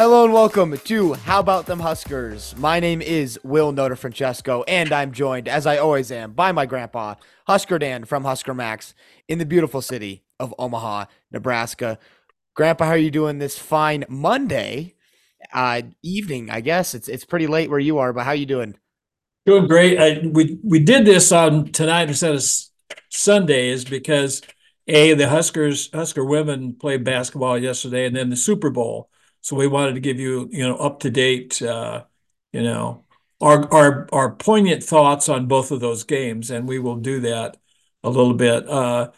Hello and welcome to How About Them Huskers. My name is Will Noter Francesco, and I'm joined, as I always am, by my grandpa, Husker Dan from Husker Max, in the beautiful city of Omaha, Nebraska. Grandpa, how are you doing this fine Monday uh, evening? I guess it's it's pretty late where you are, but how are you doing? Doing great. I, we we did this on tonight instead of Sundays because a the Huskers Husker women played basketball yesterday, and then the Super Bowl. So we wanted to give you, you know, up to date, uh, you know, our our our poignant thoughts on both of those games, and we will do that a little bit. Uh,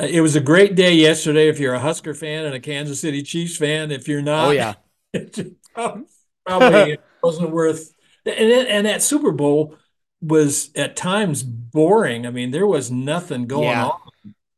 it was a great day yesterday. If you're a Husker fan and a Kansas City Chiefs fan, if you're not, oh yeah, probably wasn't worth. And and that Super Bowl was at times boring. I mean, there was nothing going yeah. on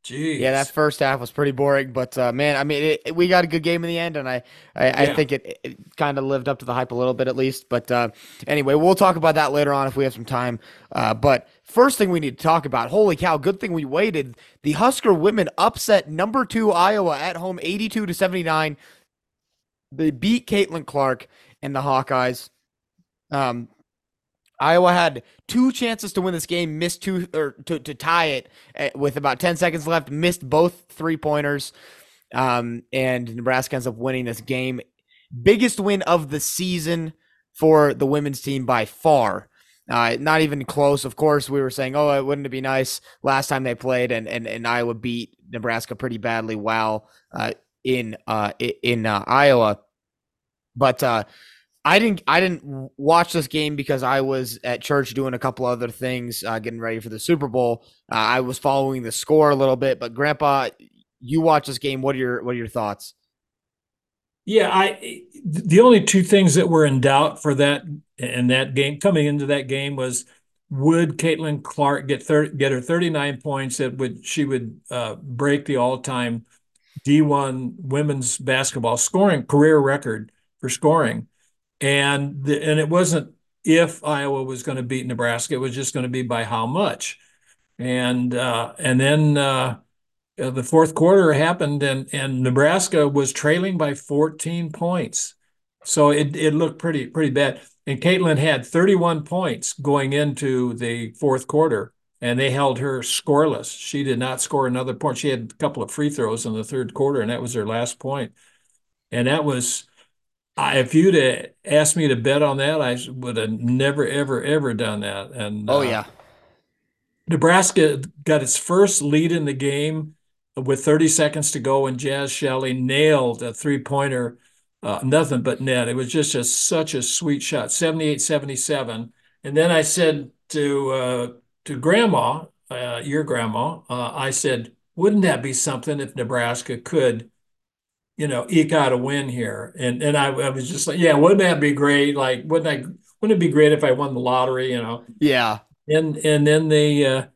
Jeez. Yeah, that first half was pretty boring, but uh, man, I mean, it, it, we got a good game in the end, and I, I, yeah. I think it, it kind of lived up to the hype a little bit at least. But uh, anyway, we'll talk about that later on if we have some time. Uh, but first thing we need to talk about, holy cow, good thing we waited. The Husker women upset number two Iowa at home, eighty-two to seventy-nine. They beat Caitlin Clark and the Hawkeyes. Um, Iowa had two chances to win this game, missed two or to, to tie it eh, with about 10 seconds left, missed both three pointers. Um, and Nebraska ends up winning this game. Biggest win of the season for the women's team by far. Uh, not even close. Of course, we were saying, oh, wouldn't it be nice last time they played and, and, and Iowa beat Nebraska pretty badly while uh, in uh, in uh, Iowa. But uh, I didn't I didn't watch this game because I was at church doing a couple other things, uh, getting ready for the Super Bowl. Uh, I was following the score a little bit, but Grandpa, you watch this game. What are your what are your thoughts? Yeah, I the only two things that were in doubt for that in that game coming into that game was would Caitlin Clark get 30, get her 39 points that would she would uh, break the all time D1 women's basketball scoring career record for scoring and the, and it wasn't if Iowa was going to beat Nebraska; it was just going to be by how much. And uh, and then uh, uh, the fourth quarter happened, and and Nebraska was trailing by 14 points, so it it looked pretty pretty bad. And Caitlin had 31 points going into the fourth quarter, and they held her scoreless. She did not score another point. She had a couple of free throws in the third quarter, and that was her last point. And that was I, if you'd asked me to bet on that, I would have never, ever, ever done that. And oh uh, yeah, Nebraska got its first lead in the game with 30 seconds to go, and Jazz Shelley nailed a three pointer, uh, nothing but net. It was just a, such a sweet shot, 78 77. And then I said to uh, to Grandma, uh, your grandma, uh, I said, wouldn't that be something if Nebraska could? You know, eke out a win here. And and I, I was just like, yeah, wouldn't that be great? Like, wouldn't I wouldn't it be great if I won the lottery, you know? Yeah. And and then they uh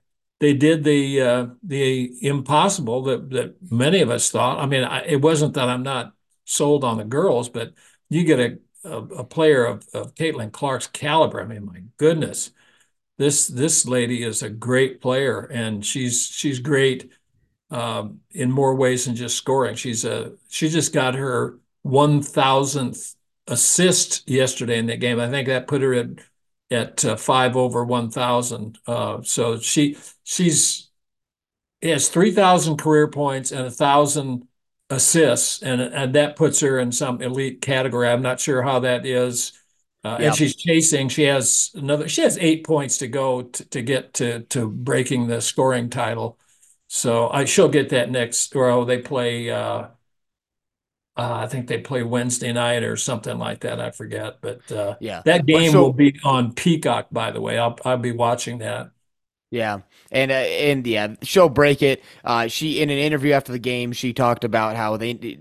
they did the uh the impossible that that many of us thought. I mean, I, it wasn't that I'm not sold on the girls, but you get a a, a player of, of Caitlin Clark's caliber. I mean, my goodness. This this lady is a great player and she's she's great um, in more ways than just scoring. She's a she just got her one thousandth assist yesterday in the game. I think that put her at at uh, five over one thousand. Uh, so she she's has three thousand career points and a thousand assists, and and that puts her in some elite category. I'm not sure how that is. Uh, And she's chasing. She has another. She has eight points to go to, to get to to breaking the scoring title. So I she'll get that next. Or they play. Uh, uh, I think they play Wednesday night or something like that. I forget, but uh, yeah, that game so, will be on Peacock. By the way, I'll I'll be watching that. Yeah, and uh, and yeah, she'll break it. Uh, she in an interview after the game, she talked about how they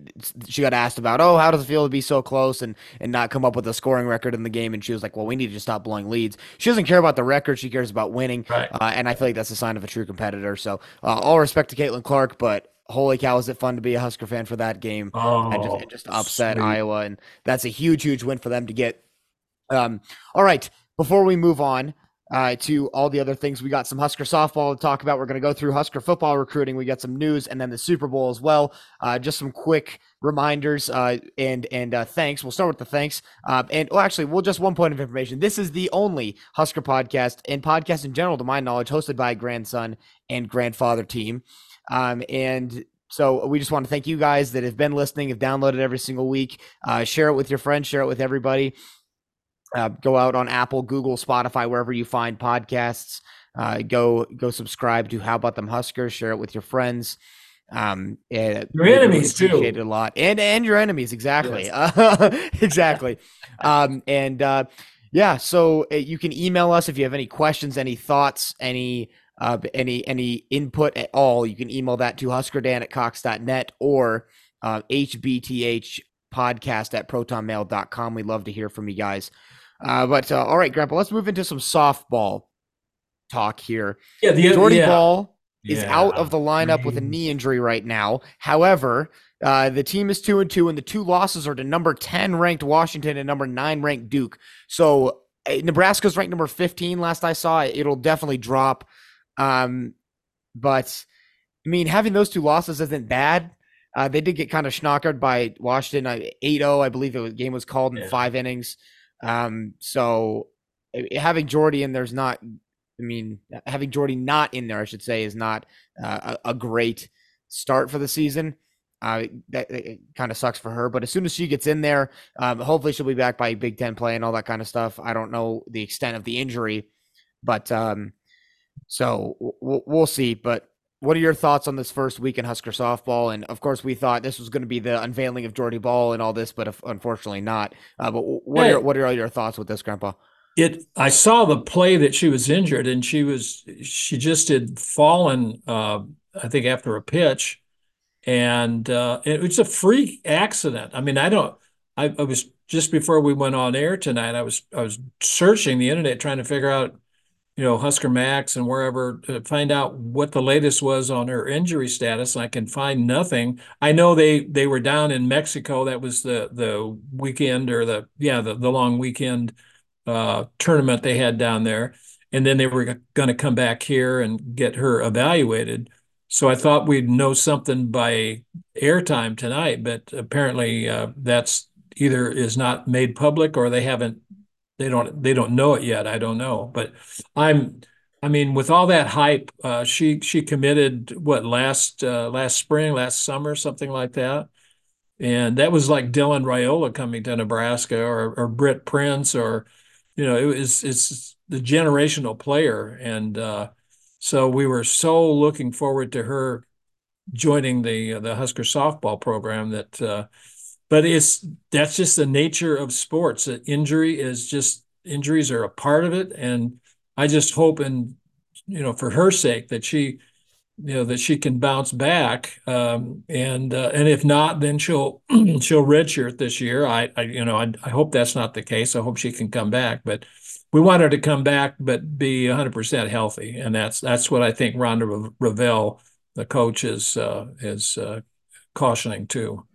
she got asked about, oh, how does it feel to be so close and and not come up with a scoring record in the game? And she was like, well, we need to stop blowing leads. She doesn't care about the record; she cares about winning. Right. Uh, and I feel like that's a sign of a true competitor. So uh, all respect to Caitlin Clark, but holy cow, is it fun to be a Husker fan for that game oh, and just, and just upset sweet. Iowa, and that's a huge, huge win for them to get. Um, all right, before we move on. Uh, to all the other things. We got some Husker softball to talk about. We're going to go through Husker football recruiting. We got some news and then the Super Bowl as well. Uh, just some quick reminders uh, and and uh, thanks. We'll start with the thanks. Uh, and well, actually, we'll just one point of information. This is the only Husker podcast and podcast in general, to my knowledge, hosted by a grandson and grandfather team. Um, and so we just want to thank you guys that have been listening, have downloaded every single week. Uh, share it with your friends, share it with everybody. Uh, go out on Apple, Google, Spotify, wherever you find podcasts. Uh, go go subscribe to How About Them Huskers. Share it with your friends. Um, your enemies too. Appreciate it a lot, and and your enemies exactly, yes. uh, exactly. um, and uh, yeah, so uh, you can email us if you have any questions, any thoughts, any uh, any any input at all. You can email that to huskerdan at cox.net or uh, hbth podcast at protonmail.com. We'd love to hear from you guys. Uh, but uh, all right, Grandpa, let's move into some softball talk here. Yeah, the Jordy yeah. Bahl is yeah. out of the lineup with a knee injury right now. However, uh, the team is two and two, and the two losses are to number ten ranked Washington and number nine ranked Duke. So uh, Nebraska's ranked number fifteen. Last I saw, it'll definitely drop. Um, but I mean, having those two losses isn't bad. Uh, they did get kind of schnockered by Washington 8-0. I believe the game was called in yeah. five innings. Um, so having Jordy in there's not, I mean, having Jordy not in there, I should say, is not uh, a, a, great start for the season. Uh, that kind of sucks for her, but as soon as she gets in there, um, hopefully she'll be back by Big Ten play and all that kind of stuff. I don't know the extent of the injury, but um, so we'll see. But what are your thoughts on this first week in Husker softball? And of course, we thought this was going to be the unveiling of Jordy Bahl and all this, but unfortunately not. Uh, but what are what are all your thoughts with this, Grandpa? It. I saw the play that she was injured, and she was she just had fallen. Uh, I think after a pitch, and uh, it was a freak accident. I mean, I don't. I, I was just before we went on air tonight. I was I was searching the internet trying to figure out you know, Husker Max and wherever to find out what the latest was on her injury status. I can find nothing. I know they they were down in Mexico. That was the the weekend or the yeah the the long weekend uh, tournament they had down there, and then they were going to come back here and get her evaluated. So I thought we'd know something by airtime tonight, but apparently uh, that's either is not made public or they haven't they don't they don't know it yet. I don't know, but I'm. I mean, with all that hype, uh, she she committed what last uh, last spring, last summer, something like that, and that was like Dylan Raiola coming to Nebraska or or Britt Prince or, you know, it was it's the generational player, and uh, so we were so looking forward to her joining the the Husker softball program that uh, but it's that's just the nature of sports. That Injury is just injuries are a part of it, and I just hope and you know for her sake that she you know that she can bounce back. Um, and uh, and if not then she'll she'll redshirt this year. I, I you know I, I, hope that's not the case. I hope she can come back. But we want her to come back but be 100% healthy. And that's that's what I think Rhonda Revelle the coach is uh, is uh, cautioning too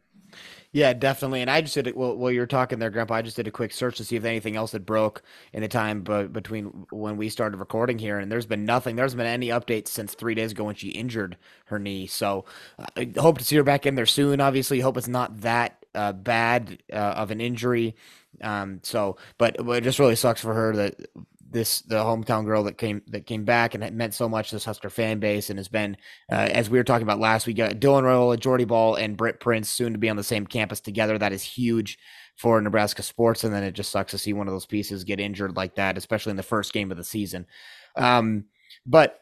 yeah, definitely. And I just did it while, while you're talking there, Grandpa. I just did a quick search to see if anything else had broke in the time but between when we started recording here. And there's been nothing. There's been any updates since three days ago when she injured her knee. So uh, I hope to see her back in there soon. Obviously, hope it's not that uh, bad uh, of an injury. Um, so, but, but it just really sucks for her that this the hometown girl that came that came back and it meant so much to this Husker fan base and has been uh, as we were talking about last week. Uh, Dylan Raiola, Jordy Bahl, and Britt Prince soon to be on the same campus together. That is huge for Nebraska sports, and then it just sucks to see one of those pieces get injured like that, especially in the first game of the season. Um, but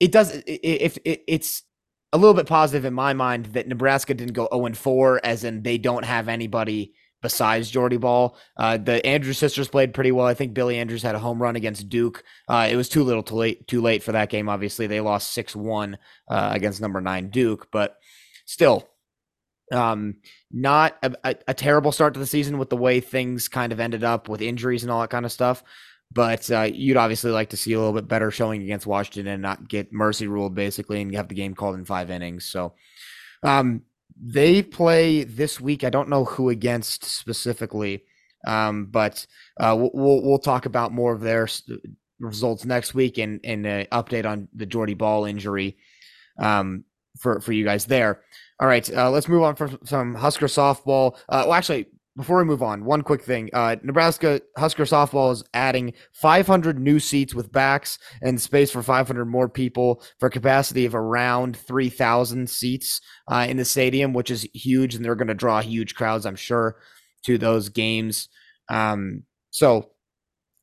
it does if it, it's a little bit positive in my mind that Nebraska didn't go 0 4, as in they don't have anybody besides Jordy Bahl. Uh, the Andrews sisters played pretty well. I think Billy Andrews had a home run against Duke. Uh, it was too little too late too late for that game. Obviously, they lost six one uh, against number nine Duke, but still. Um, not a, a, a, terrible start to the season with the way things kind of ended up with injuries and all that kind of stuff. But uh, you'd obviously like to see a little bit better showing against Washington and not get mercy ruled basically and have the game called in five innings. So, um, they play this week. I don't know who against specifically, um, but uh, we'll we'll talk about more of their results next week and and an update on the Jordy Bahl injury um, for for you guys there. All right, uh, let's move on from some Husker softball. Uh, well, actually, before we move on, one quick thing. Uh, Nebraska Husker softball is adding 500 new seats with backs and space for 500 more people for a capacity of around 3,000 seats uh, in the stadium, which is huge, and they're going to draw huge crowds, I'm sure, to those games. Um, so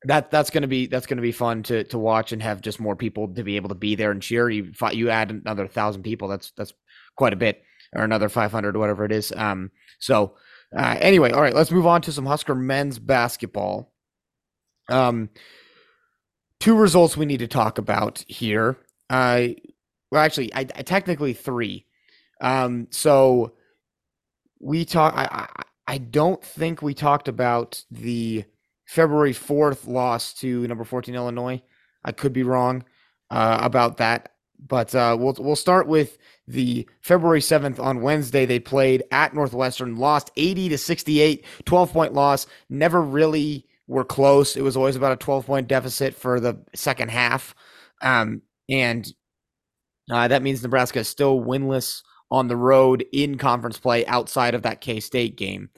that that's going to be that's going to be fun to to watch and have just more people to be able to be there and cheer. You you add another thousand people, that's that's quite a bit, or another 500, whatever it is. Um, so uh, anyway, all right, let's move on to some Husker men's basketball. Um, two results we need to talk about here. Uh, well, actually, I, I technically three. Um, so we talk. I, I I don't think we talked about the February fourth loss to number fourteen Illinois. I could be wrong uh, about that, but uh, we'll we'll start with the February 7th on Wednesday. They played at Northwestern, lost 80 to 68, 12 point loss. Never really were close. It was always about a 12 point deficit for the second half. Um, and uh, that means Nebraska is still winless on the road in conference play outside of that K State game.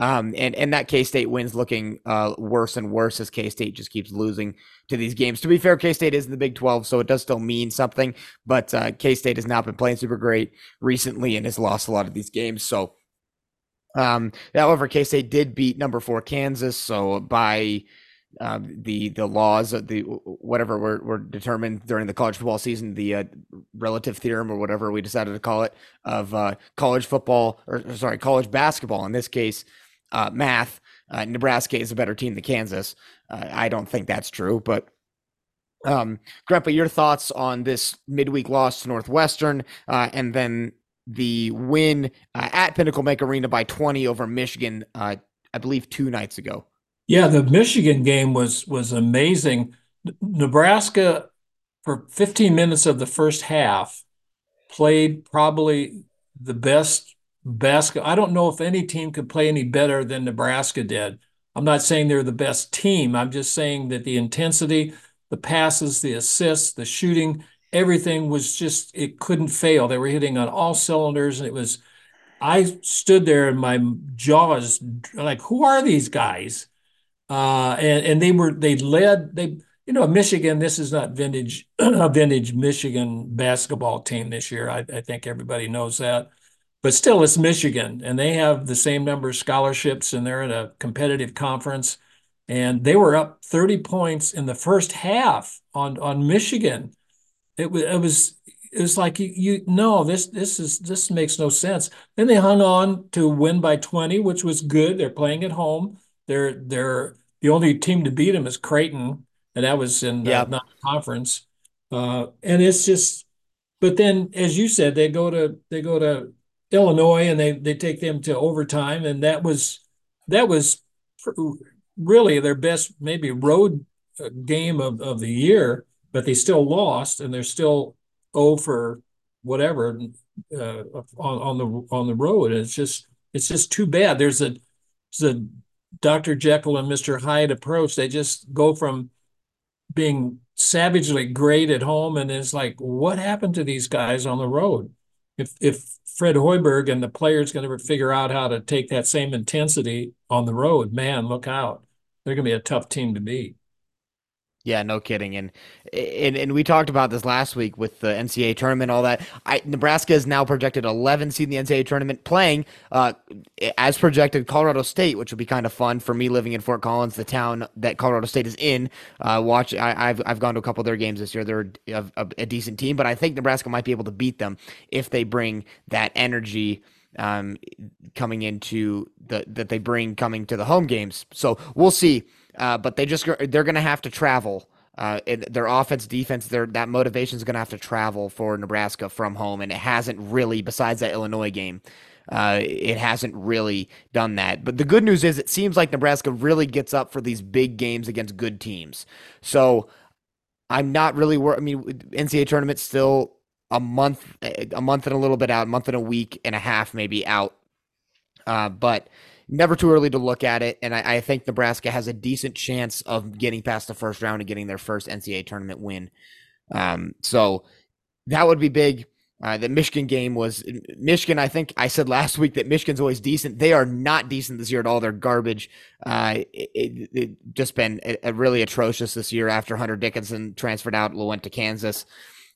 Um, and and that K State wins looking uh, worse and worse as K State just keeps losing to these games. To be fair, K State is in the Big Twelve, so it does still mean something. But uh, K State has not been playing super great recently and has lost a lot of these games. So, um, however, K State did beat number four Kansas. So by um, the the laws of the whatever were, were determined during the college football season, the uh, relative theorem or whatever we decided to call it of uh, college football or sorry college basketball in this case uh, math, uh, Nebraska is a better team than Kansas. Uh, I don't think that's true, but um, Grandpa, your thoughts on this midweek loss to Northwestern, uh, and then the win uh, at Pinnacle Bank Arena by 20 over Michigan, uh, I believe two nights ago. Yeah, the Michigan game was was amazing. Nebraska, for 15 minutes of the first half, played probably the best basketball. I don't know if any team could play any better than Nebraska did. I'm not saying they're the best team. I'm just saying that the intensity, the passes, the assists, the shooting, everything was just, it couldn't fail. They were hitting on all cylinders. And it was, I stood there and my jaws, like, who are these guys? Uh, and, and they were, they led, they, you know, Michigan, this is not vintage, a vintage Michigan basketball team this year. I, I think everybody knows that but still it's Michigan and they have the same number of scholarships and they're in a competitive conference. And they were up 30 points in the first half on on Michigan. It was it was it was like you, you no this this is this makes no sense. Then they hung on to win by 20 which was good. They're playing at home. They're they're the only team to beat them is Creighton and that was in yeah. uh, conference uh, and it's just but then as you said they go to they go to Illinois, and they they take them to overtime, and that was that was really their best maybe road uh, game of, of the year, but they still lost, and they're still oh for whatever uh, on on the on the road. And it's just it's just too bad. There's a there's a Dr. Jekyll and Mr. Hyde approach. They just go from being savagely great at home, and it's like, what happened to these guys on the road? if if Fred Hoiberg and the players going to figure out how to take that same intensity on the road, man, look out. They're going to be a tough team to beat. Yeah, no kidding. And, and and we talked about this last week with the NCAA tournament, all that. I, Nebraska is now projected 11 seed in the NCAA tournament, playing uh, as projected Colorado State, which would be kind of fun for me living in Fort Collins, the town that Colorado State is in. Uh, watch, I, have I've gone to a couple of their games this year. They're a, a, a decent team, but I think Nebraska might be able to beat them if they bring that energy um, coming into the that they bring coming to the home games. So we'll see. Uh, but they just they're going to have to travel. Uh, their offense, defense, their that motivation is going to have to travel for Nebraska from home, and it hasn't really. Besides that Illinois game, uh, it hasn't really done that. But the good news is, it seems like Nebraska really gets up for these big games against good teams. So I'm not really worried. I mean, NCAA tournament still a month, a month and a little bit out, a month and a week and a half maybe out. Uh, but never too early to look at it. And I, I, think Nebraska has a decent chance of getting past the first round and getting their first NCAA tournament win. Um, so that would be big. Uh, the Michigan game was Michigan. I think I said last week that Michigan's always decent. They are not decent this year at all. They're garbage. Uh, it, it, it just been a, a really atrocious this year after Hunter Dickinson transferred out, went to Kansas.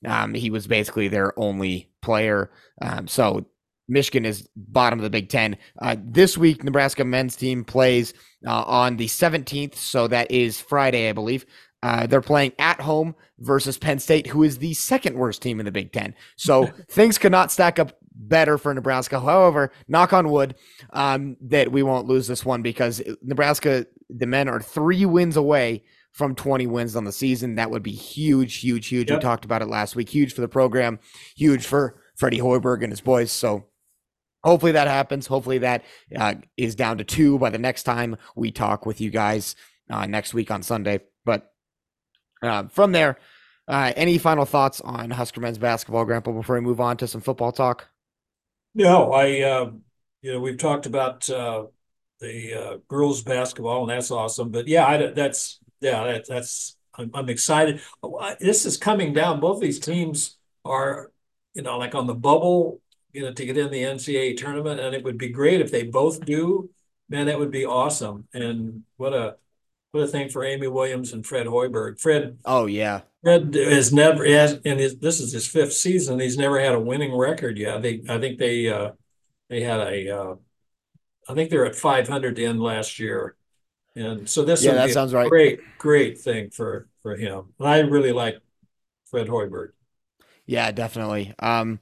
Um, he was basically their only player. Um, so Michigan is bottom of the Big Ten. Uh, this week, Nebraska men's team plays uh, on the 17th, so that is Friday, I believe. Uh, they're playing at home versus Penn State, who is the second worst team in the Big Ten. So things could not stack up better for Nebraska. However, knock on wood, um, that we won't lose this one because Nebraska, the men are three wins away from 20 wins on the season. That would be huge, huge, huge. Yep. We talked about it last week. Huge for the program, huge for Freddie Hoiberg and his boys. So hopefully that happens. Hopefully that uh, is down to two by the next time we talk with you guys uh, next week on Sunday. But uh, from there, uh, any final thoughts on Husker men's basketball, Grandpa, before we move on to some football talk? No, I, uh, you know, we've talked about uh, the uh, girls basketball, and that's awesome. But yeah, I, that's yeah, that, that's I'm, I'm excited. This is coming down. Both these teams are, you know, like on the bubble, you know, to get in the NCAA tournament, and it would be great if they both do. Man, that would be awesome. And what a what a thing for Amy Williams and Fred Hoiberg. Fred. Oh yeah. Fred has never has, and his, this is his fifth season. He's never had a winning record yet. They, I think they, uh, they had a, uh, I think they're at 500 to end last year, and so this yeah, that sounds right. Great, great thing for for him. And I really like Fred Hoiberg. Yeah, definitely. Um,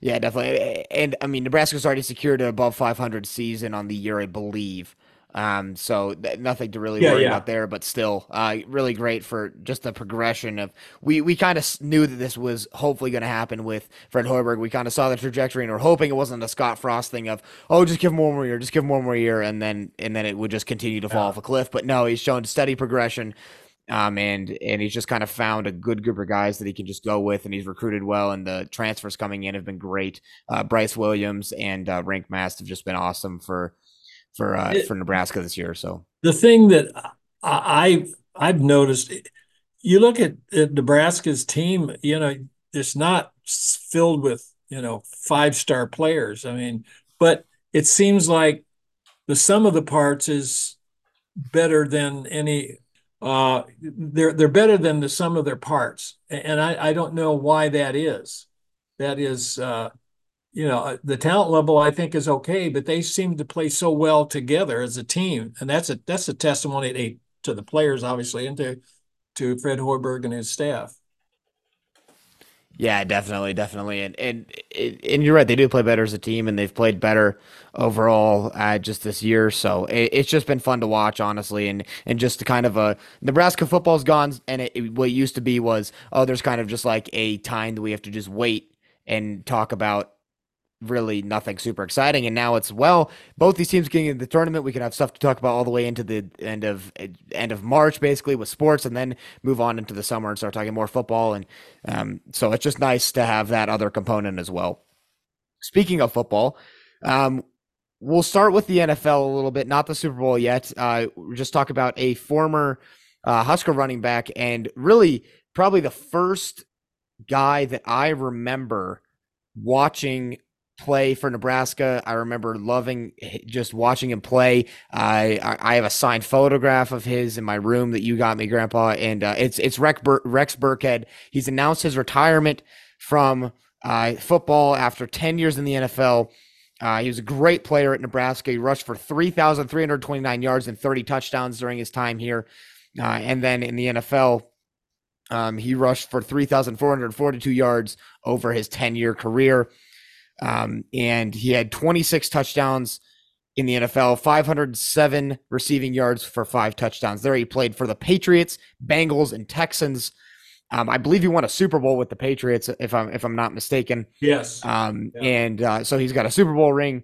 yeah, definitely. And I mean, Nebraska's already secured a above 500 season on the year, I believe. Um, so th- nothing to really yeah, worry yeah. about there, but still, uh, really great for just the progression of. We we kind of knew that this was hopefully going to happen with Fred Hoiberg. We kind of saw the trajectory and we're hoping it wasn't a Scott Frost thing of oh just give him one more year, just give him one more year, and then and then it would just continue to fall yeah. off a cliff. But no, he's shown steady progression. Um, and and he's just kind of found a good group of guys that he can just go with, and he's recruited well, and the transfers coming in have been great. Uh, Brice Williams and uh, Rienk Mast have just been awesome for for uh, it, for Nebraska this year. So the thing that I I've noticed, you look at, at Nebraska's team, you know, it's not filled with you know five star players. I mean, but it seems like the sum of the parts is better than any uh they're they're better than the sum of their parts. And i i don't know why that is. That is uh you know, uh, the talent level I think is okay, but they seem to play so well together as a team, and that's a that's a testimony to the players, obviously, and to to Fred Hoiberg and his staff. Yeah, definitely, definitely, and and and you're right. They do play better as a team, and they've played better overall uh, just this year. So it, it's just been fun to watch, honestly, and and just kind of a Nebraska football's gone, and it, it, what it used to be was oh, there's kind of just like a time that we have to just wait and talk about really nothing super exciting. And now it's well, both these teams getting into the tournament. We can have stuff to talk about all the way into the end of end of March, basically with sports, and then move on into the summer and start talking more football. And um, so it's just nice to have that other component as well. Speaking of football, um, we'll start with the NFL a little bit, not the Super Bowl yet. Uh, we'll just talk about a former uh, Husker running back, and really probably the first guy that I remember watching play for Nebraska. I remember loving just watching him play. I I have a signed photograph of his in my room that you got me, Grandpa, and uh, it's it's Rex, Bur- Rex Burkhead. He's announced his retirement from uh, football after 10 years in the NFL. Uh, he was a great player at Nebraska. He rushed for 3,329 yards and 30 touchdowns during his time here. Uh, and then in the NFL, um, he rushed for 3,442 yards over his 10 year career. Um, and he had 26 touchdowns in the NFL, 507 receiving yards for five touchdowns. There he played for the Patriots, Bengals, and Texans. Um, I believe he won a Super Bowl with the Patriots, if I'm if I'm not mistaken. Yes. Um, yeah. and uh, so he's got a Super Bowl ring,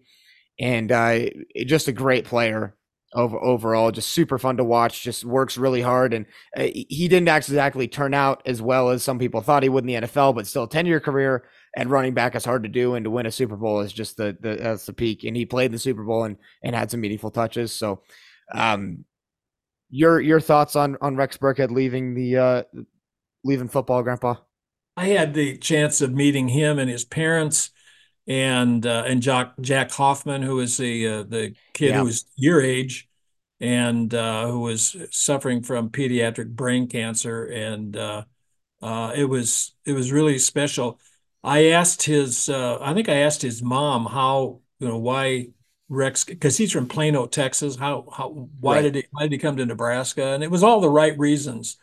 and uh, just a great player. over overall just super fun to watch just works really hard and uh, he didn't exactly turn out as well as some people thought he would in the NFL but still a 10 year career and running back is hard to do and to win a Super Bowl is just the, the that's the peak and he played the Super Bowl and and had some meaningful touches so um your your thoughts on on Rex Burkhead leaving the uh leaving football grandpa I had the chance of meeting him and his parents and uh, and Jack Jack Hoffman, who was the uh, the kid yeah. who was your age and uh, who was suffering from pediatric brain cancer, and uh, uh, it was it was really special. I asked his, uh, I think I asked his mom how you know why Rex because he's from Plano, Texas. How how why right. did he why did he come to Nebraska? And it was all the right reasons.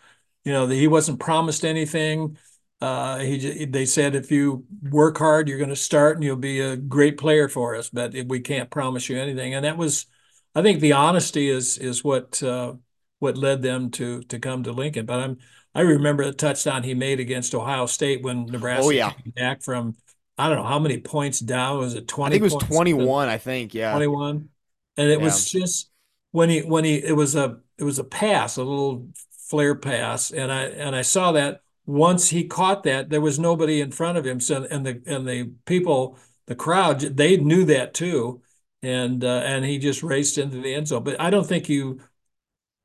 You know that he wasn't promised anything uh, he they said if you work hard, you're going to start and you'll be a great player for us, but we can't promise you anything. And that was, I think, the honesty is is what uh, what led them to to come to Lincoln. But I'm I remember the touchdown he made against Ohio State when Nebraska oh, yeah. came back from I don't know how many points down was it twenty? I think it was twenty one. I think yeah, twenty one, and it yeah. was just when he when he it was a it was a pass, a little flare pass, and I and I saw that once he caught that, there was nobody in front of him. So and the and the people, the crowd, they knew that too, and uh, and he just raced into the end zone. But I don't think you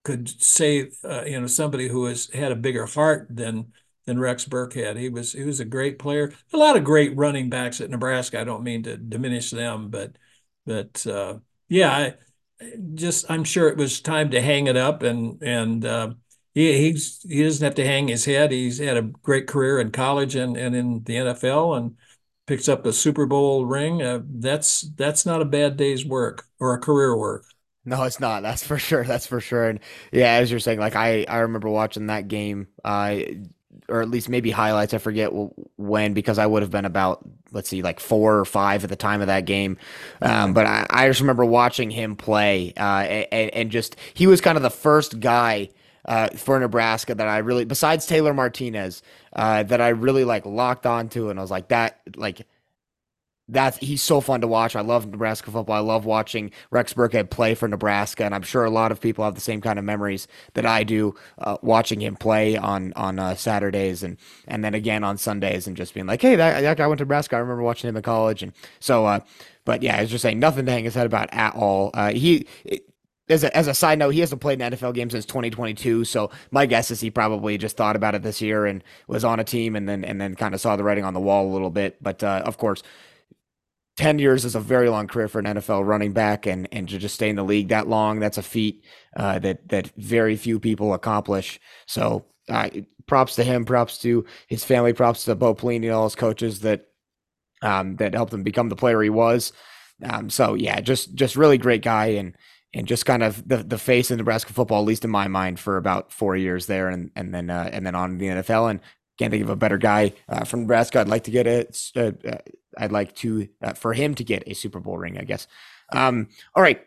could say uh, you know somebody who has had a bigger heart than than Rex Burkhead. He was he was a great player. A lot of great running backs at Nebraska. I don't mean to diminish them, but but uh, yeah, I, just I'm sure it was time to hang it up and and uh, he he's he doesn't have to hang his head. He's had a great career in college and, and in the NFL and picks up a Super Bowl ring. Uh, that's that's not a bad day's work or a career work. No, it's not. That's for sure. That's for sure. And yeah, as you're saying, like I I remember watching that game. Uh, or at least maybe highlights. I forget when because I would have been about let's see, like four or five at the time of that game. Um, but I, I, just remember watching him play, uh, and, and, just he was kind of the first guy uh, for Nebraska that I really, besides Taylor Martinez, uh, that I really like locked onto, and I was like that, like that's he's so fun to watch. I love Nebraska football. I love watching Rex Burkhead play for Nebraska, and I'm sure a lot of people have the same kind of memories that I do uh, watching him play on on uh, Saturdays and and then again on Sundays, and just being like, hey, that, that guy went to Nebraska. I remember watching him in college, and so. Uh, but yeah, I was just saying nothing to hang his head about at all. Uh, he. It, as a, as a side note, he hasn't played an NFL game since 2022. So my guess is he probably just thought about it this year and was on a team and then and then kind of saw the writing on the wall a little bit. But uh, of course, 10 years is a very long career for an NFL running back and and to just stay in the league that long, that's a feat uh, that that very few people accomplish. So uh, props to him, props to his family, props to Bo Pelini and all his coaches that um, that helped him become the player he was. Um, so yeah, just just really great guy and and just kind of the, the face of Nebraska football, at least in my mind, for about four years there, and and then uh, and then on the NFL. And can't think of a better guy uh, from Nebraska. I'd like to get it. I'd like to uh, for him to get a Super Bowl ring, I guess. Um, all right,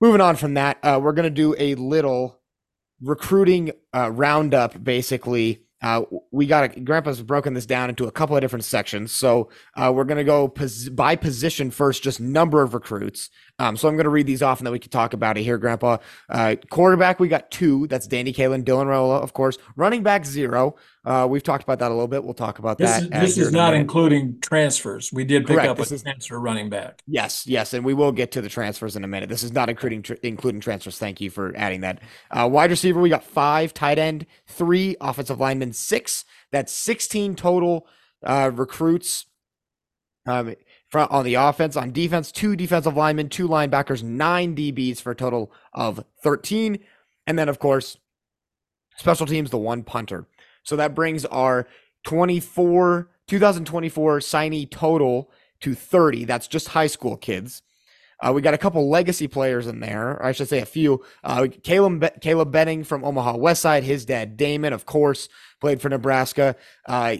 moving on from that, uh, we're gonna do a little recruiting roundup, basically uh, we got a, Grandpa's broken this down into a couple of different sections. So uh, we're going to go pos- by position first, just number of recruits. Um, so I'm going to read these off and then we can talk about it here, Grandpa. Uh, quarterback, we got two. That's Danny Kaelin, Dylan Raiola, of course. Running back, zero. Uh, we've talked about that a little bit. We'll talk about this that. Is, this is not including transfers. We did pick Correct. up this a is, transfer running back. Yes, yes, and we will get to the transfers in a minute. This is not including tr- including transfers. Thank you for adding that. Uh, wide receiver, we got five. Tight end, three. Offensive lineman, six. That's sixteen total uh, recruits. Um, on the offense, on defense, two defensive linemen, two linebackers, nine DBs for a total of thirteen, and then of course, special teams, the one punter. So that brings our 24 2024 signee total to 30. That's just high school kids. Uh, we got a couple legacy players in there, or I should say a few. Uh, Caleb, Be- Caleb Benning from Omaha West Side, his dad Damon, of course, played for Nebraska. Uh,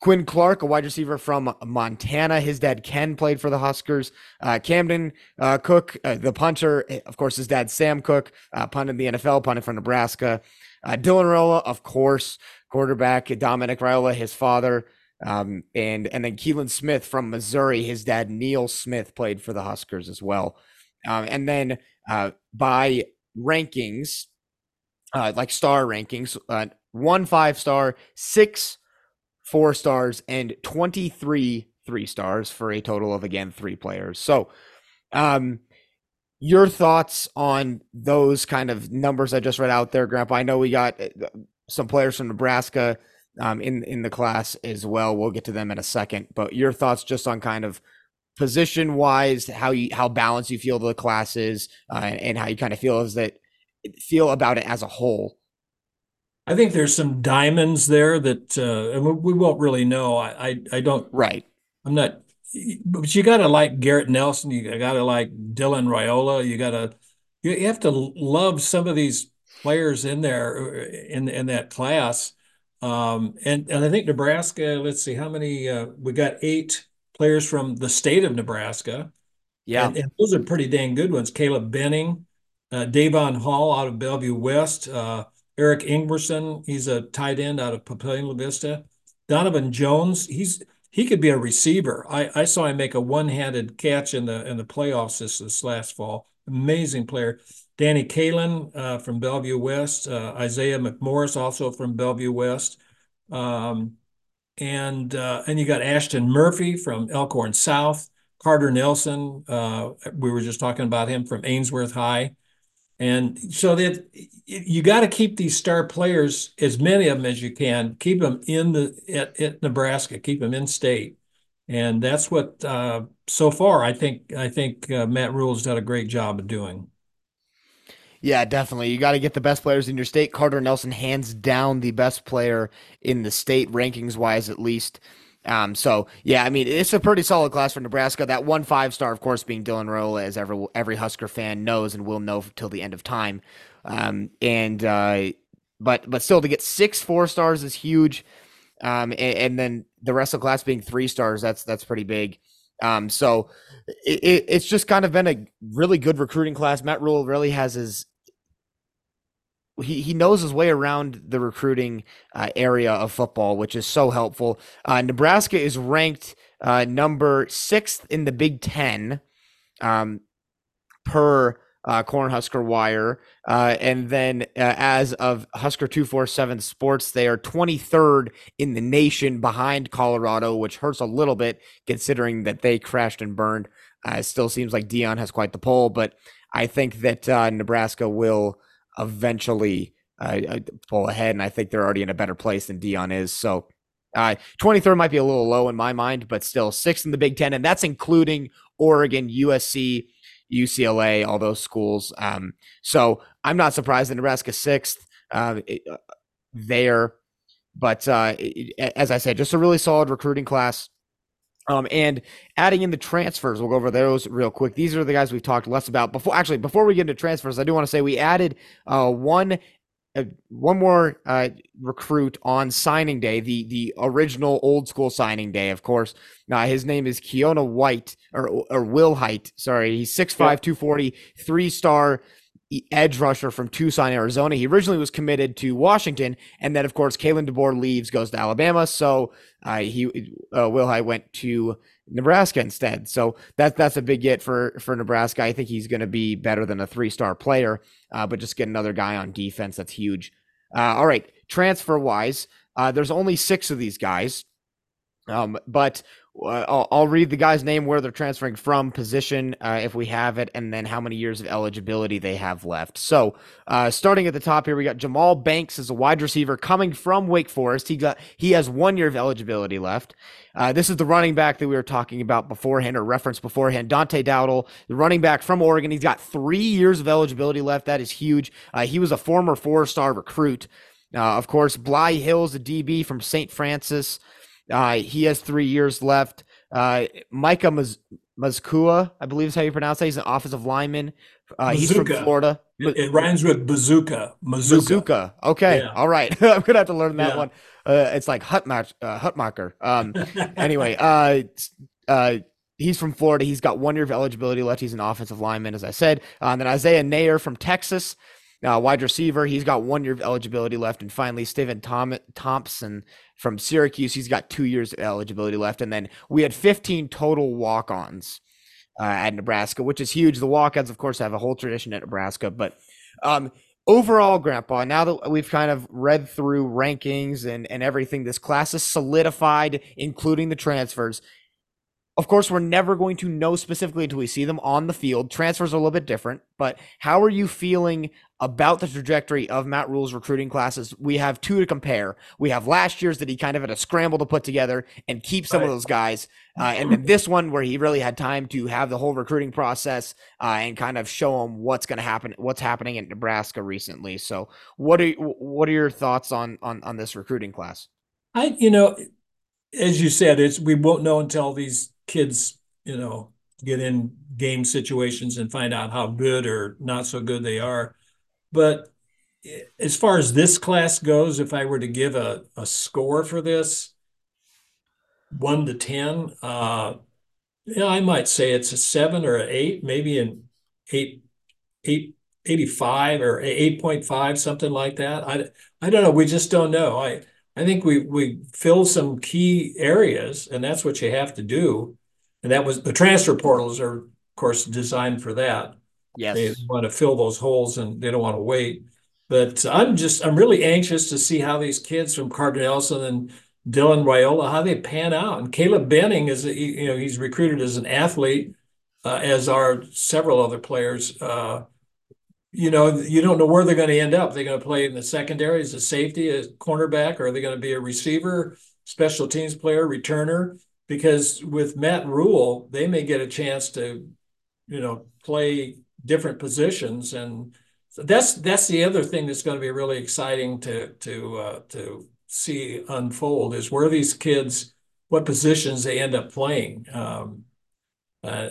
Quinn Clark, a wide receiver from Montana, his dad Ken played for the Huskers. Uh, Camden uh, Koch, uh, the punter, of course, his dad Sam Koch, punted the NFL, punted for Nebraska. Dylan Raiola, of course, quarterback Dominic Raiola, his father, um, and and then Keelan Smith from Missouri, his dad Neil Smith played for the Huskers as well. Um, and then uh, by rankings, uh, like star rankings, uh, one five star, six four stars, and 23 three stars for a total of, again, three players. So, um, your thoughts on those kind of numbers I just read out there, Grandpa? I know we got uh, some players from Nebraska um, in in the class as well. We'll get to them in a second, but your thoughts just on kind of position wise, how you how balanced you feel the class is, uh, and, and how you kind of feel is that feel about it as a whole. I think there's some diamonds there that uh, we won't really know. I, I, I don't. Right. I'm not. But you got to like Garrett Nelson. You got to like Dylan Raiola. You got to. You have to love some of these players in there uh, in in that class. Um, and and I think Nebraska. Let's see how many. Uh, we got eight players from the state of Nebraska. Yeah, and, and those are pretty dang good ones. Caleb Benning, uh, Davon Hall out of Bellevue West. Uh, Eric Ingwersen, he's a tight end out of Papillion La Vista. Donovan Jones, he's he could be a receiver. I, I saw him make a one-handed catch in the in the playoffs this, this last fall. Amazing player. Danny Kaelin uh, from Bellevue West, uh, Isaiah McMorris also from Bellevue West, um, and uh, and you got Ashton Murphy from Elkhorn South, Carter Nelson. Uh, we were just talking about him from Ainsworth High, and so that you got to keep these star players, as many of them as you can, keep them in the at, at Nebraska, keep them in state, and that's what uh, so far I think I think uh, Matt Rhule's done a great job of doing. Yeah, definitely. You got to get the best players in your state. Carter Nelson, hands down, the best player in the state, rankings wise, at least. Um, so yeah, I mean, it's a pretty solid class for Nebraska. That one five star, of course, being Dylan Raiola, as every every Husker fan knows and will know till the end of time. Um, and uh, but but still, to get six four stars is huge. Um, and, and then the rest of the class being three stars, that's that's pretty big. Um, so it, it's just kind of been a really good recruiting class. Matt Rhule really has his he, he knows his way around the recruiting uh, area of football, which is so helpful. Uh, Nebraska is ranked uh, number sixth in the Big Ten um, per uh, Cornhusker Wire. Uh, and then uh, as of Husker 247 Sports, they are 23rd in the nation behind Colorado, which hurts a little bit considering that they crashed and burned. Uh, it still seems like Deion has quite the pull, but I think that Nebraska will eventually uh, pull ahead, and I think they're already in a better place than Deion is. So, uh, 23rd might be a little low in my mind, but still sixth in the Big Ten, and that's including Oregon, USC, UCLA, all those schools. Um, so I'm not surprised that Nebraska sixth uh, uh there, but uh, as I said, just a really solid recruiting class. Um, and adding in the transfers, we'll go over those real quick. These are the guys we've talked less about before. Actually, before we get into transfers, I do want to say we added uh, one uh, one more uh, recruit on signing day, the the original old school signing day, of course. Uh, his name is Keona White or or Wilhite. Sorry, he's 6'5", 240, three star edge rusher from Tucson, Arizona. He originally was committed to Washington, and then of course Kalen DeBoer leaves, goes to Alabama. So uh, he uh, Wilhite went to Nebraska instead. So that's that's a big get for for Nebraska. I think he's going to be better than a three star player, uh, but just get another guy on defense. That's huge. Uh, all right, transfer wise, uh, there's only six of these guys. Um, but I'll, I'll, read the guy's name, where they're transferring from, position, uh, if we have it, and then how many years of eligibility they have left. So, uh, starting at the top here, we got Jahmal Banks as a wide receiver coming from Wake Forest. He got he has one year of eligibility left. Uh, this is the running back that we were talking about beforehand or referenced beforehand. Dante Dowdle, the running back from Oregon. He's got three years of eligibility left. That is huge. Uh, he was a former four star recruit. Uh, of course, Blye Hills, a DB from St. Francis. Uh, he has three years left. Uh, Micah Maz- Mazzccua, I believe is how you pronounce that. He's an offensive lineman. Uh, he's from Florida. It, it, rhymes with bazooka. Mazooka. Bazooka. Okay. Yeah. All right. I'm gonna have to learn that yeah. one. Uh, it's like Hutmach, uh, Hutmacher. Um, anyway, uh, uh, he's from Florida. He's got one year of eligibility left. He's an offensive lineman, as I said. Uh, and then Isaiah Neyor from Texas uh, wide receiver. He's got one year of eligibility left. And finally, Steven Tom- Thompson from Syracuse. He's got two years of eligibility left. And then we had 15 total walk ons uh, at Nebraska, which is huge. The walk ons, of course, have a whole tradition at Nebraska, but um, overall, Grandpa, now that we've kind of read through rankings and, and everything, this class is solidified, including the transfers. Of course, we're never going to know specifically until we see them on the field. Transfers are a little bit different, but how are you feeling about the trajectory of Matt Rhule's recruiting classes? We have two to compare. We have last year's that he kind of had a scramble to put together and keep some right. of those guys, uh, and then this one where he really had time to have the whole recruiting process uh, and kind of show them what's going to happen, what's happening in Nebraska recently. So, what are what are your thoughts on on on this recruiting class? I, you know, as you said, it's we won't know until these kids, you know, get in game situations and find out how good or not so good they are. But as far as this class goes, if I were to give a, a score for this, one to 10, uh, I might say it's a seven or an eight, maybe an eight, eight, 85 or 8.5, something like that. I, I don't know. We just don't know. I, I think we, we fill some key areas and that's what you have to do. And that was the transfer portals are, of course, designed for that. Yes. They want to fill those holes and they don't want to wait. But I'm just, I'm really anxious to see how these kids from Carter Nelson and Dylan Raiola, how they pan out. And Caleb Benning is, you know, he's recruited as an athlete, uh, as are several other players. Uh, you know, you don't know where they're going to end up. They're going to play in the secondary as a safety, a cornerback, or are they going to be a receiver, special teams player, returner? Because with Matt Rhule, they may get a chance to, you know, play different positions, and that's that's the other thing that's going to be really exciting to to uh, to see unfold is where these kids, what positions they end up playing. Um, uh,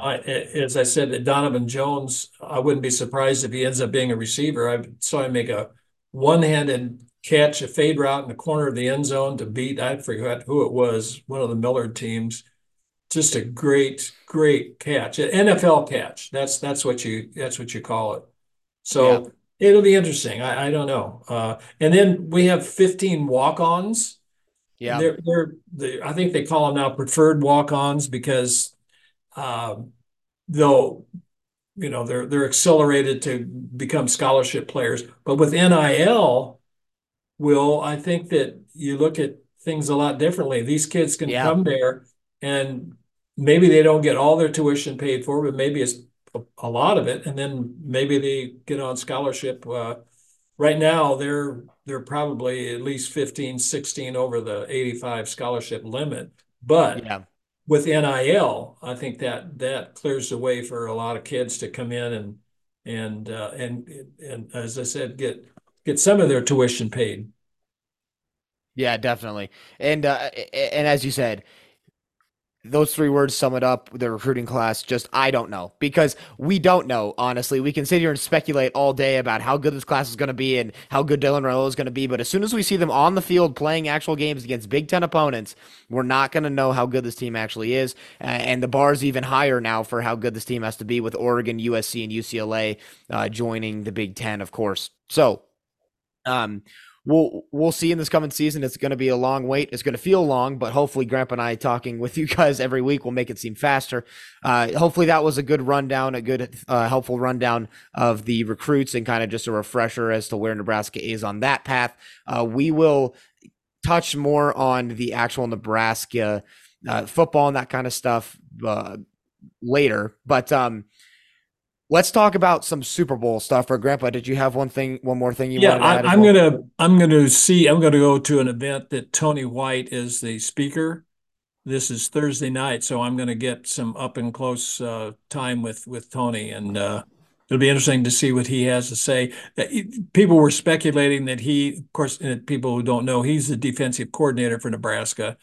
I, as I said, Donovan Jones, I wouldn't be surprised if he ends up being a receiver. I saw him make a one-handed catch a fade route in the corner of the end zone to beat, I forgot who it was, one of the Millard teams. Just a great, great catch, an NFL catch. That's that's what you that's what you call it. So yeah. it'll be interesting. I, I don't know. Uh, and then we have 15 walk-ons. Yeah, they're, they're, they're I think they call them now preferred walk-ons because um, they'll you know they're they're accelerated to become scholarship players. But with NIL, Will, I think that you look at things a lot differently. These kids can yeah. come there and maybe they don't get all their tuition paid for, but maybe it's a lot of it, and then maybe they get on scholarship. Uh, right now, they're they're probably at least 15, 16 over the 85 scholarship limit. But yeah. with NIL, I think that that clears the way for a lot of kids to come in and and uh, and and as I said, get get some of their tuition paid. Yeah, definitely. And uh, and as you said, those three words sum it up. The recruiting class, just I don't know because we don't know. Honestly, we can sit here and speculate all day about how good this class is going to be and how good Dylan Raiola is going to be. But as soon as we see them on the field playing actual games against Big Ten opponents, we're not going to know how good this team actually is. And the bar is even higher now for how good this team has to be with Oregon, USC, and UCLA uh, joining the Big Ten, of course. So um, we'll we'll see in this coming season. It's going to be a long wait. It's going to feel long, but hopefully, Grandpa and I talking with you guys every week will make it seem faster. Uh, hopefully, that was a good rundown, a good uh, helpful rundown of the recruits, and kind of just a refresher as to where Nebraska is on that path. Uh, we will touch more on the actual Nebraska uh, football and that kind of stuff uh, later, but um Let's talk about some Super Bowl stuff. For Grandpa, did you have one thing, one more thing you yeah, wanted to add? I, am well? gonna, I'm gonna see. I'm gonna go to an event that Tony White is the speaker. This is Thursday night, so I'm gonna get some up and close uh, time with with Tony, and uh, it'll be interesting to see what he has to say. Uh, people were speculating that he, of course, people who don't know, he's the defensive coordinator for Nebraska,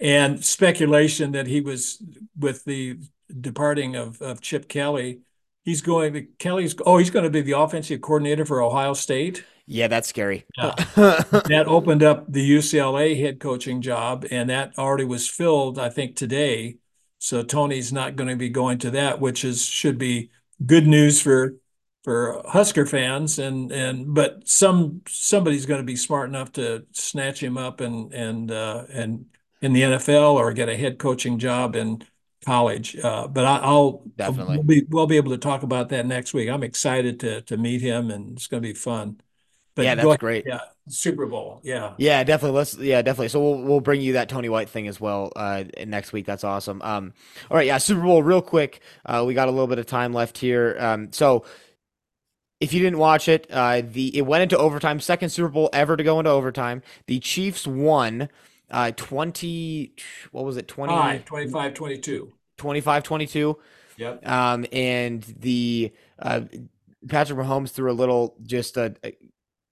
and speculation that he was with the departing of of Chip Kelly He's going to Kelly's. Oh, he's going to be the offensive coordinator for Ohio State. Yeah, that's scary. Yeah. that opened up the UCLA head coaching job, and that already was filled, I think, today. So Tony's not going to be going to that, which is should be good news for for Husker fans. And and but some somebody's going to be smart enough to snatch him up and and uh, and in the NFL or get a head coaching job in college. Uh, but I, will definitely we'll be we'll be able to talk about that next week. I'm excited to to meet him, and it's going to be fun. But yeah, that's great. Yeah, Super Bowl. Yeah, yeah, definitely. Let's yeah, definitely. So we'll we'll bring you that Tony White thing as well uh, next week. That's awesome. Um, all right, yeah, Super Bowl. Real quick, uh, we got a little bit of time left here. Um, so if you didn't watch it, uh, the it went into overtime. Second Super Bowl ever to go into overtime. The Chiefs won. Uh, 20 what was it 20 25 22 25 22 yep um and the uh patrick mahomes threw a little just a,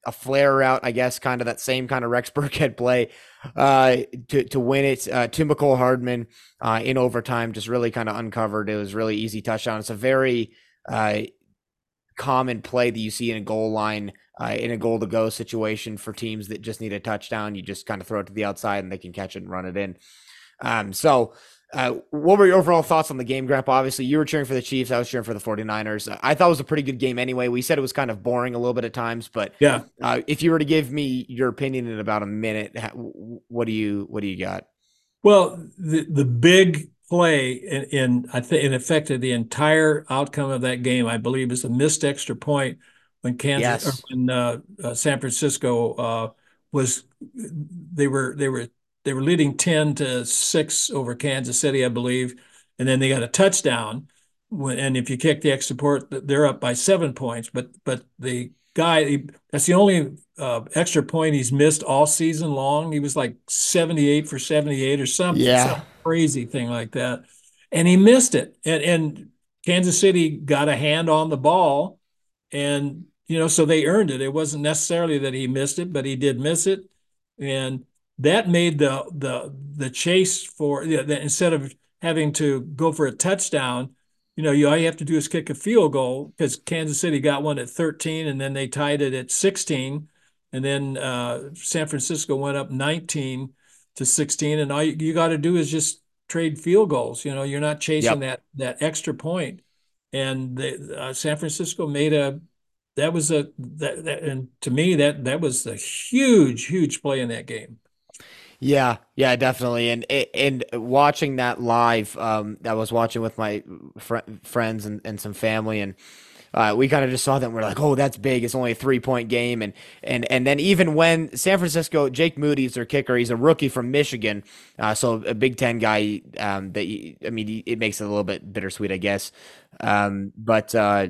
a flare out, I guess, kind of that same kind of Rex Burkhead play uh, to to win it. Uh, to Mecole Hardman uh, in overtime just really kind of uncovered. It was really easy touchdown. It's a very uh, common play that you see in a goal line uh, in a goal to go situation for teams that just need a touchdown. You just kind of throw it to the outside and they can catch it and run it in. Um, so uh, what were your overall thoughts on the game, Grandpa? Obviously, you were cheering for the Chiefs. I was cheering for the 49ers. I thought it was a pretty good game anyway. We said it was kind of boring a little bit at times, but yeah. Uh, if you were to give me your opinion in about a minute, what do you what do you got? Well, the the big play in, in I think it affected the entire outcome of that game. I believe is a missed extra point when Kansas yes. when uh, uh, San Francisco uh, was they were they were they were leading 10 to 6 over Kansas City, I believe. And then they got a touchdown. When, And if you kick the extra point, they're up by seven points. But but the guy, that's the only uh, extra point he's missed all season long. He was like 78 for 78 or something, yeah. some crazy thing like that. And he missed it. And, and Kansas City got a hand on the ball. And, you know, so they earned it. It wasn't necessarily that he missed it, but he did miss it. And that made the the the chase for you know, the, instead of having to go for a touchdown, you know, you all you have to do is kick a field goal because Kansas City got one at 13 and then they tied it at 16, and then uh, San Francisco went up 19 to 16, and all you, you got to do is just trade field goals. You know, you're not chasing yep. that that extra point. and the, uh, San Francisco made a that was a that, that and to me that that was a huge huge play in that game. Yeah, yeah, definitely. And and watching that live, um, I was watching with my fr- friends and, and some family, and uh, we kind of just saw that we're like, oh, that's big. It's only a three point game, and and and then even when San Francisco, Jake Moody's their kicker. He's a rookie from Michigan, uh, so a Big Ten guy. Um, that I mean, it makes it a little bit bittersweet, I guess. Um, but uh,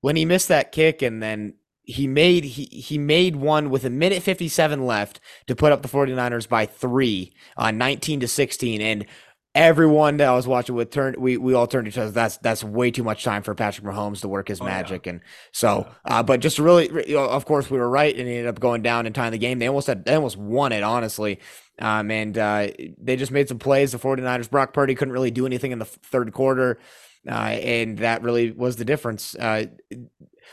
when he missed that kick and then he made he he made one with a minute 57 left to put up the 49ers by 3 on uh, 19 to 16 and everyone that I was watching with turned we we all turned to each other. That's that's way too much time for Patrick Mahomes to work his oh, magic. Yeah. and so uh, but just really of course we were right and he ended up going down and tying the game. They almost had they almost won it honestly. Um, and uh, they just made some plays. The 49ers Brock Purdy couldn't really do anything in the third quarter uh, and that really was the difference. Uh,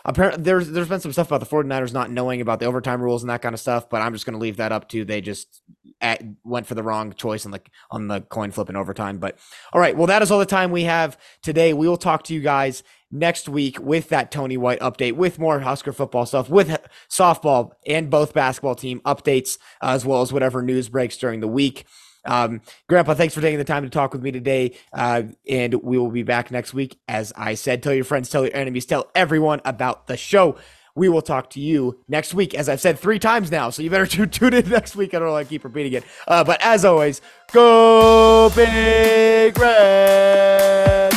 apparently there's there's been some stuff about the 49ers not knowing about the overtime rules and that kind of stuff, but I'm just going to leave that up to they just at, went for the wrong choice on the on the coin flip in overtime. But all right, well that is all the time we have today. We will talk to you guys next week with that Tony White update, with more Husker football stuff, with softball and both basketball team updates, as well as whatever news breaks during the week. Um, Grandpa, thanks for taking the time to talk with me today. Uh, and we will be back next week. As I said, tell your friends, tell your enemies, tell everyone about the show. We will talk to you next week, as I've said three times now. So you better tune in next week. I don't know I keep repeating it. Uh, but as always, go big red.